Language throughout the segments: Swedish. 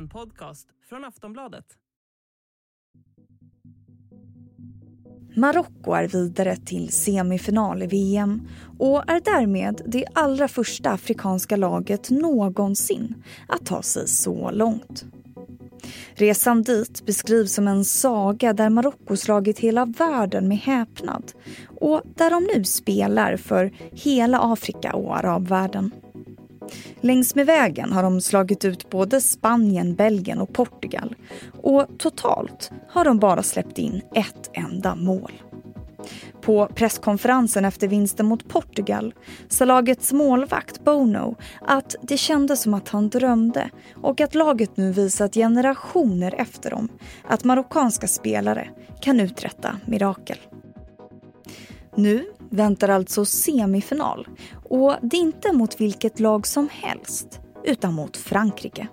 En podcast från Aftonbladet. Marocko är vidare till semifinal i VM och är därmed det allra första afrikanska laget någonsin att ta sig så långt. Resan dit beskrivs som en saga där Marocko slagit hela världen med häpnad och där de nu spelar för hela Afrika och arabvärlden. Längs med vägen har de slagit ut både Spanien, Belgien och Portugal och totalt har de bara släppt in ett enda mål. På presskonferensen efter vinsten mot Portugal sa lagets målvakt Bono att det kändes som att han drömde och att laget nu visat generationer efter dem att marockanska spelare kan uträtta mirakel. Nu väntar alltså semifinal och det är inte mot vilket lag som helst utan mot Frankrike.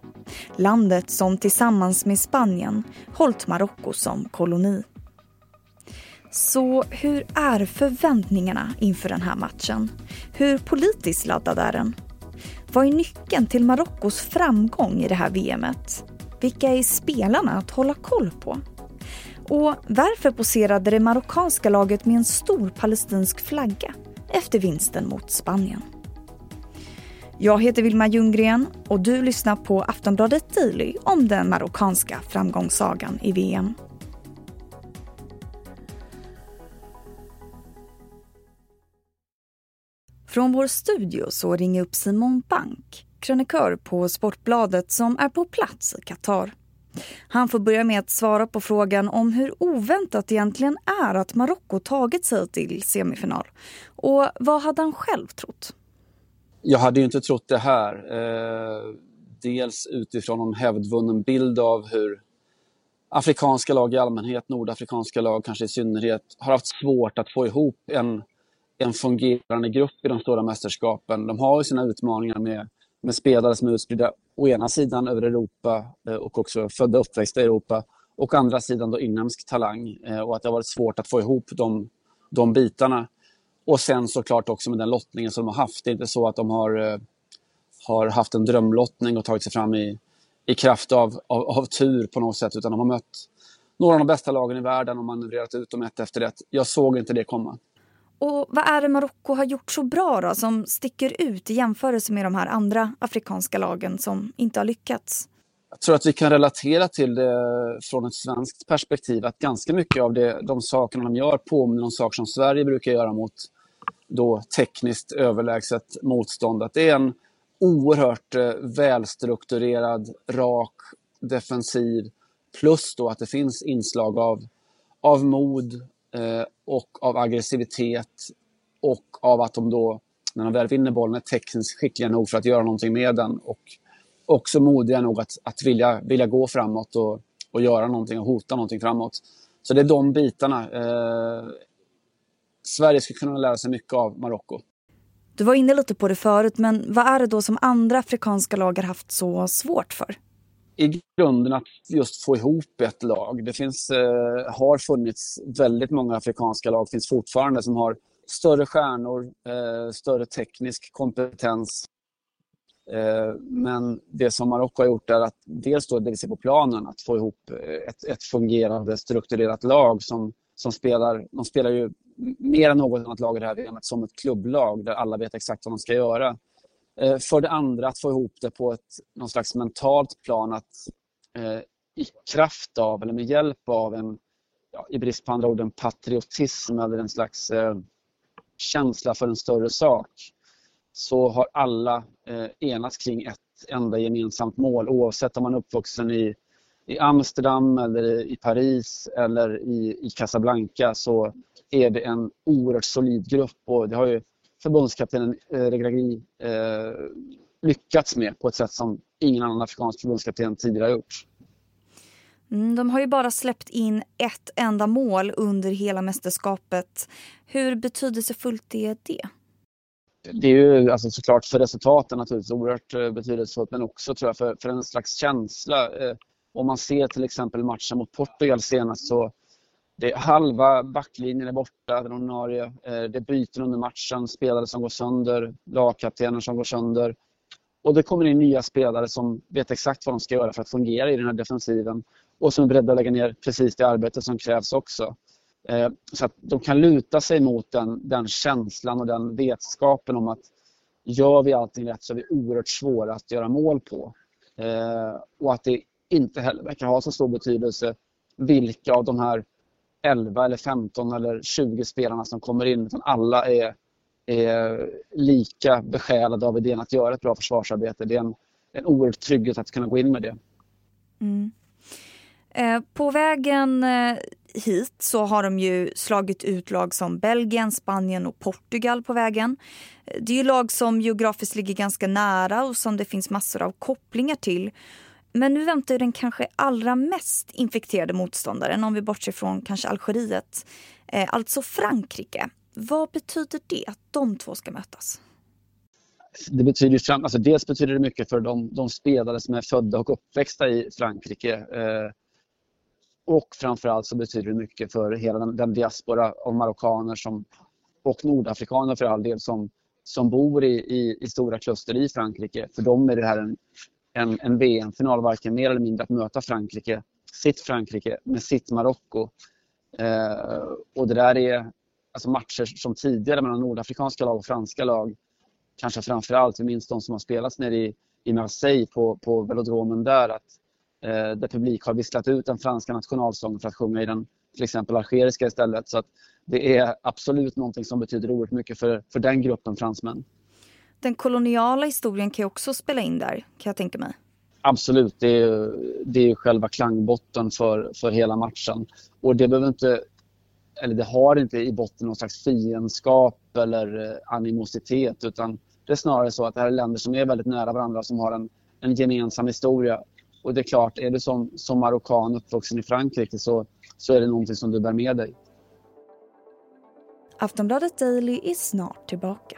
Landet som tillsammans med Spanien hållit Marocko som koloni. Så hur är förväntningarna inför den här matchen? Hur politiskt laddad är den? Vad är nyckeln till Marockos framgång i det här VMet? Vilka är spelarna att hålla koll på? Och varför poserade det marockanska laget med en stor palestinsk flagga efter vinsten mot Spanien? Jag heter Vilma Ljunggren och du lyssnar på Aftonbladet Daily om den marockanska framgångssagan i VM. Från vår studio så ringer upp Simon Bank, krönikör på Sportbladet som är på plats i Qatar. Han får börja med att svara på frågan om hur oväntat det egentligen är att Marocko tagit sig till semifinal. Och vad hade han själv trott? Jag hade ju inte trott det här. Eh, dels utifrån en hävdvunnen bild av hur afrikanska lag i allmänhet, nordafrikanska lag kanske i synnerhet, har haft svårt att få ihop en en fungerande grupp i de stora mästerskapen. De har ju sina utmaningar med, med spelare som är utspridda å ena sidan över Europa eh, och också födda och uppväxta i Europa och å andra sidan då inhemsk talang eh, och att det har varit svårt att få ihop de, de bitarna. Och sen såklart också med den lottningen som de har haft. Det är inte så att de har, eh, har haft en drömlottning och tagit sig fram i, i kraft av, av, av tur på något sätt utan de har mött några av de bästa lagen i världen och manövrerat ut dem ett efter ett. Jag såg inte det komma. Och vad är det Marocko har gjort så bra då, som sticker ut i jämförelse med de här andra afrikanska lagen som inte har lyckats? Jag tror att vi kan relatera till det från ett svenskt perspektiv. Att ganska mycket av det, de sakerna de gör påminner om saker som Sverige brukar göra mot då tekniskt överlägset motstånd. Att det är en oerhört eh, välstrukturerad, rak, defensiv plus då att det finns inslag av, av mod, Eh, och av aggressivitet och av att de då, när de väl vinner bollen, är tekniskt skickliga nog för att göra någonting med den och också modiga nog att, att vilja, vilja gå framåt och, och göra någonting och hota någonting framåt. Så det är de bitarna. Eh, Sverige skulle kunna lära sig mycket av Marocko. Du var inne lite på det förut, men vad är det då som andra afrikanska lag har haft så svårt för? I grunden att just få ihop ett lag. Det finns, eh, har funnits väldigt många afrikanska lag, finns fortfarande, som har större stjärnor, eh, större teknisk kompetens. Eh, men det som Marocko har gjort är att dels då det vi ser på planen, att få ihop eh, ett, ett fungerande strukturerat lag som, som spelar, de spelar ju mer än något annat lag i det här VMet som ett klubblag där alla vet exakt vad de ska göra. Eh, för det andra att få ihop det på ett någon slags mentalt plan att eh, i kraft av eller med hjälp av en, ja, i brist på andra ord, en patriotism eller en slags eh, känsla för en större sak så har alla eh, enats kring ett enda gemensamt mål oavsett om man är uppvuxen i, i Amsterdam eller i Paris eller i, i Casablanca så är det en oerhört solid grupp. Och det har ju förbundskaptenen eh, Regragui eh, lyckats med på ett sätt som ingen annan afrikansk förbundskapten tidigare har gjort. Mm, de har ju bara släppt in ett enda mål under hela mästerskapet. Hur betydelsefullt är det? Det är ju alltså såklart för resultaten naturligtvis oerhört eh, betydelsefullt men också tror jag för, för en slags känsla. Om man ser till exempel matchen mot Portugal senast så det, halva backlinjen är borta, den ordinarie. Eh, det är byten under matchen, spelare som går sönder, lagkaptener som går sönder. Och det kommer in nya spelare som vet exakt vad de ska göra för att fungera i den här defensiven och som är beredda att lägga ner precis det arbete som krävs också. Eh, så att de kan luta sig mot den, den känslan och den vetskapen om att gör vi allting rätt så är vi oerhört svåra att göra mål på. Eh, och att det inte heller verkar ha så stor betydelse vilka av de här 11 eller 15 eller 20 spelarna som kommer in utan alla är, är lika besjälade av idén att göra ett bra försvarsarbete. Det är en, en oerhört trygghet att kunna gå in med det. Mm. Eh, på vägen eh, hit så har de ju slagit ut lag som Belgien, Spanien och Portugal på vägen. Det är ju lag som geografiskt ligger ganska nära och som det finns massor av kopplingar till. Men nu väntar den kanske allra mest infekterade motståndaren, om vi bortser från kanske Algeriet, eh, alltså Frankrike. Vad betyder det att de två ska mötas? Det betyder fram, alltså dels betyder det mycket för de, de spelare som är födda och uppväxta i Frankrike. Eh, och framförallt så betyder det mycket för hela den, den diaspora av marockaner som, och nordafrikaner för all del som, som bor i, i, i stora kluster i Frankrike. För dem är det här en, en, en VM-final, varken mer eller mindre att möta Frankrike, sitt Frankrike med sitt Marocko. Eh, och det där är alltså matcher som tidigare mellan nordafrikanska lag och franska lag. Kanske framförallt, vi minns de som har spelats nere i, i Marseille på, på velodromen där. Att, eh, där publik har visslat ut den franska nationalsången för att sjunga i den till exempel algeriska istället. Så att det är absolut någonting som betyder oerhört mycket för, för den gruppen fransmän. Den koloniala historien kan ju också spela in där, kan jag tänka mig. Absolut, det är, det är själva klangbotten för, för hela matchen. Och det behöver inte, eller det har inte i botten någon slags fiendskap eller eh, animositet utan det är snarare så att det här är länder som är väldigt nära varandra som har en, en gemensam historia. Och det är klart, är du som, som marockan uppvuxen i Frankrike så, så är det någonting som du bär med dig. Aftonbladet Daily är snart tillbaka.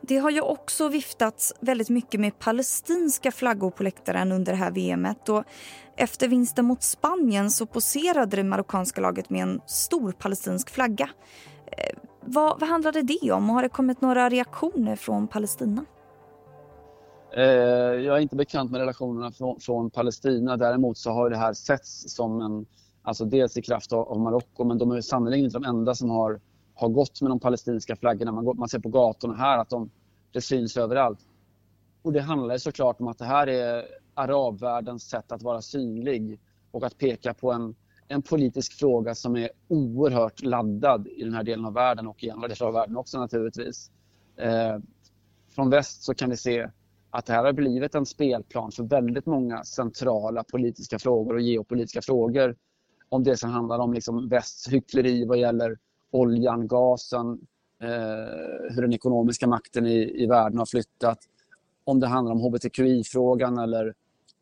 Det har ju också viftats väldigt mycket med palestinska flaggor på läktaren under det här VMet. Och efter vinsten mot Spanien så poserade det marockanska laget med en stor palestinsk flagga. Eh, vad, vad handlade det om och har det kommit några reaktioner från Palestina? Eh, jag är inte bekant med relationerna från, från, Palestina. Däremot så har det här setts som en, alltså dels i kraft av, av Marocko, men de är sannerligen inte de enda som har, har gått med de palestinska flaggorna. Man, går, man ser på gatorna här att de, det syns överallt. Och det handlar såklart om att det här är arabvärldens sätt att vara synlig och att peka på en, en politisk fråga som är oerhört laddad i den här delen av världen och i andra delar av världen också naturligtvis. Eh, från väst så kan vi se att det här har blivit en spelplan för väldigt många centrala politiska frågor och geopolitiska frågor. Om det som handlar om liksom västs hyckleri vad gäller oljan, gasen, eh, hur den ekonomiska makten i, i världen har flyttat. Om det handlar om hbtqi-frågan eller,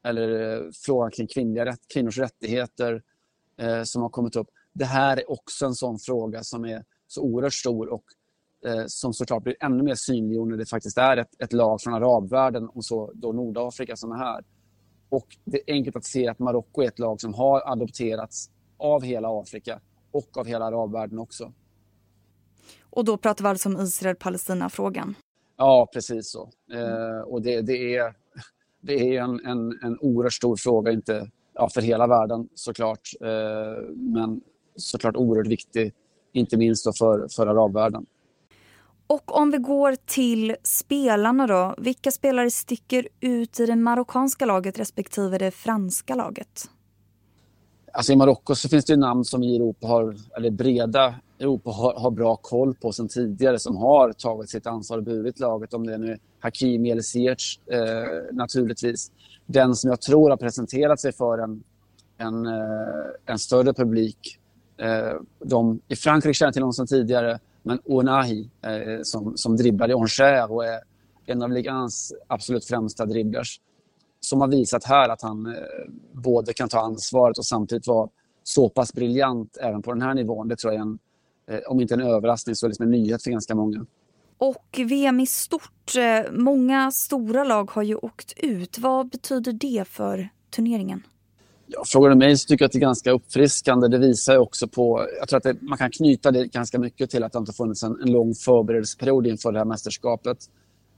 eller eh, frågan kring kvinnliga rätt, kvinnors rättigheter eh, som har kommit upp. Det här är också en sån fråga som är så oerhört stor och eh, som såklart blir ännu mer synliggjord när det faktiskt är ett, ett lag från arabvärlden och så då Nordafrika som är här. Och det är enkelt att se att Marocko är ett lag som har adopterats av hela Afrika och av hela arabvärlden också. Och då pratar vi alltså om Israel-Palestina-frågan? Ja, precis så. Eh, och det, det, är, det är en, en, en oerhört stor fråga, inte ja, för hela världen såklart, eh, men såklart oerhört viktig, inte minst för, för arabvärlden. Och om vi går till spelarna då. Vilka spelare sticker ut i det marockanska laget respektive det franska laget? Alltså I Marocko så finns det namn som i Europa har, eller breda Europa har, har bra koll på sen tidigare som har tagit sitt ansvar och burit laget. Om det nu är Hakimi eller Ziyech eh, naturligtvis. den som jag tror har presenterat sig för en, en, eh, en större publik. Eh, de, I Frankrike känner till honom sedan tidigare, men Onahi eh, som, som dribblar i Angers och är en av ligans absolut främsta dribblers som har visat här att han både kan ta ansvaret och samtidigt vara så pass briljant även på den här nivån. Det tror jag är en, om inte en överraskning så liksom en nyhet för ganska många. Och VM i stort, många stora lag har ju åkt ut. Vad betyder det för turneringen? Ja, frågar du mig så tycker jag att det är ganska uppfriskande. Det visar också på... Jag tror att det, man kan knyta det ganska mycket till att det inte funnits en, en lång förberedelseperiod inför det här mästerskapet.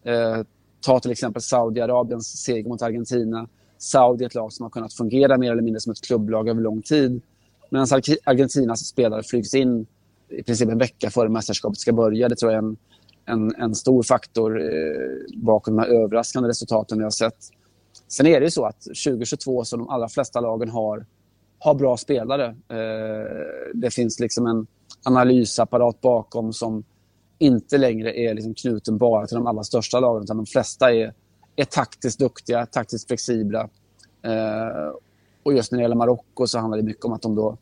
Eh, ta till exempel Saudiarabiens seger mot Argentina. Saudi är ett lag som har kunnat fungera mer eller mindre som ett klubblag över lång tid. Medan Argentinas spelare flygs in i princip en vecka före mästerskapet ska börja. Det tror jag är en, en, en stor faktor eh, bakom de här överraskande resultaten vi har sett. Sen är det ju så att 2022 som de allra flesta lagen har, har bra spelare. Eh, det finns liksom en analysapparat bakom som inte längre är liksom knuten bara till de allra största lagen utan de flesta är, är taktiskt duktiga, taktiskt flexibla. Eh, och just när det gäller Marocko så handlar det mycket om att de då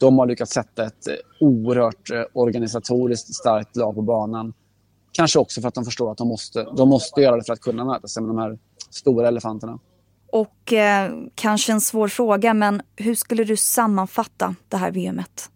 de har lyckats sätta ett eh, oerhört eh, organisatoriskt starkt lag på banan. Kanske också för att de förstår att de måste, de måste göra det för att kunna möta sig med de här stora elefanterna. Och eh, kanske en svår fråga, men hur skulle du sammanfatta det här VMet?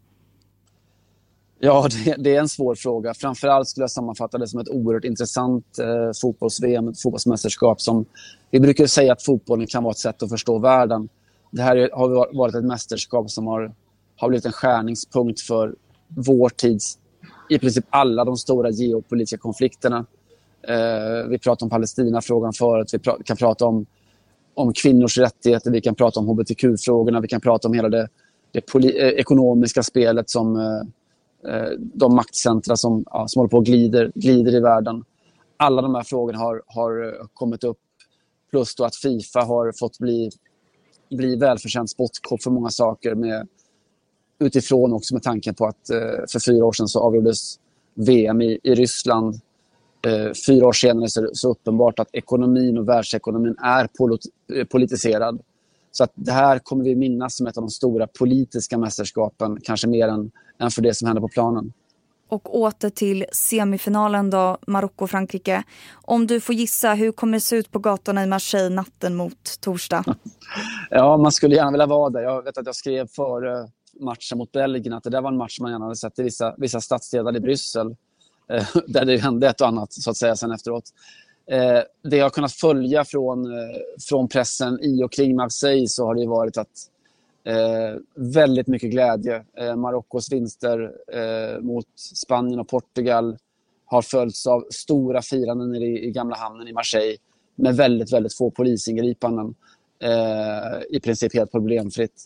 Ja, det, det, är en svår fråga. Framförallt skulle jag sammanfatta det som ett oerhört intressant eh, fotbolls-VM, ett fotbollsmästerskap som... Vi brukar säga att fotbollen kan vara ett sätt att förstå världen. Det här har varit ett mästerskap som har, har blivit en skärningspunkt för vår tids i princip alla de stora geopolitiska konflikterna. Eh, vi pratade om Palestinafrågan förut, vi pra kan prata om, om kvinnors rättigheter, vi kan prata om hbtq-frågorna, vi kan prata om hela det, det eh, ekonomiska spelet som eh, eh, Eh, de maktcentra som, ja, som håller på och glider, glider i världen. Alla de här frågorna har, har eh, kommit upp. Plus då att Fifa har fått bli, bli välförtjänt spottkopp för många saker med utifrån också med tanken på att eh, för fyra år sedan så avgjordes VM i, i Ryssland. Eh, fyra år senare så är det så uppenbart att ekonomin och världsekonomin är polit, eh, politiserad. Så att det här kommer vi minnas som ett av de stora politiska mästerskapen, kanske mer än, än för det som händer på planen. Och åter till semifinalen då, Marocko-Frankrike. Om du får gissa, hur kommer det se ut på gatorna i Marseille natten mot torsdag? ja, man skulle gärna vilja vara där. Jag vet att jag skrev före matchen mot Belgien att det där var en match man gärna hade sett i vissa, vissa stadsdelar i Bryssel. Eh, där det hände ett och annat så att säga sen efteråt. Eh, det jag har kunnat följa från, eh, från pressen i och kring Marseille så har det varit att eh, väldigt mycket glädje. Eh, Marockos vinster eh, mot Spanien och Portugal har följts av stora firanden i, i gamla hamnen i Marseille med väldigt, väldigt få polisingripanden. Eh, I princip helt problemfritt.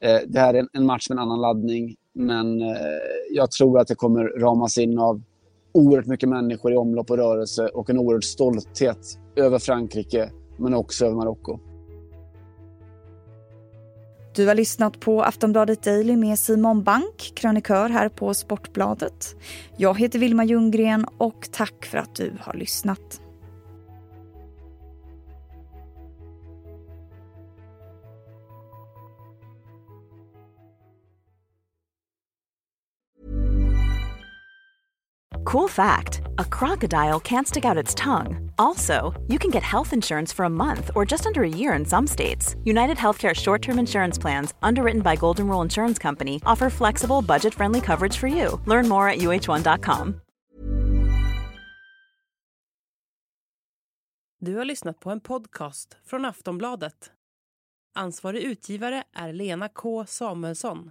Eh, det här är en match med en annan laddning, men eh, jag tror att det kommer ramas in av oerhört mycket människor i omlopp och rörelse och en oerhörd stolthet över Frankrike, men också över Marocko. Du har lyssnat på Aftonbladet Daily med Simon Bank, krönikör här på Sportbladet. Jag heter Vilma Ljunggren och tack för att du har lyssnat. Cool fact a crocodile can't stick out its tongue. Also, you can get health insurance for a month or just under a year in some states. United Healthcare short term insurance plans, underwritten by Golden Rule Insurance Company, offer flexible, budget friendly coverage for you. Learn more at uh1.com. Du har lyssnat på en podcast från Aftonbladet. Ansvarig utgivare är Lena K Samuelsson.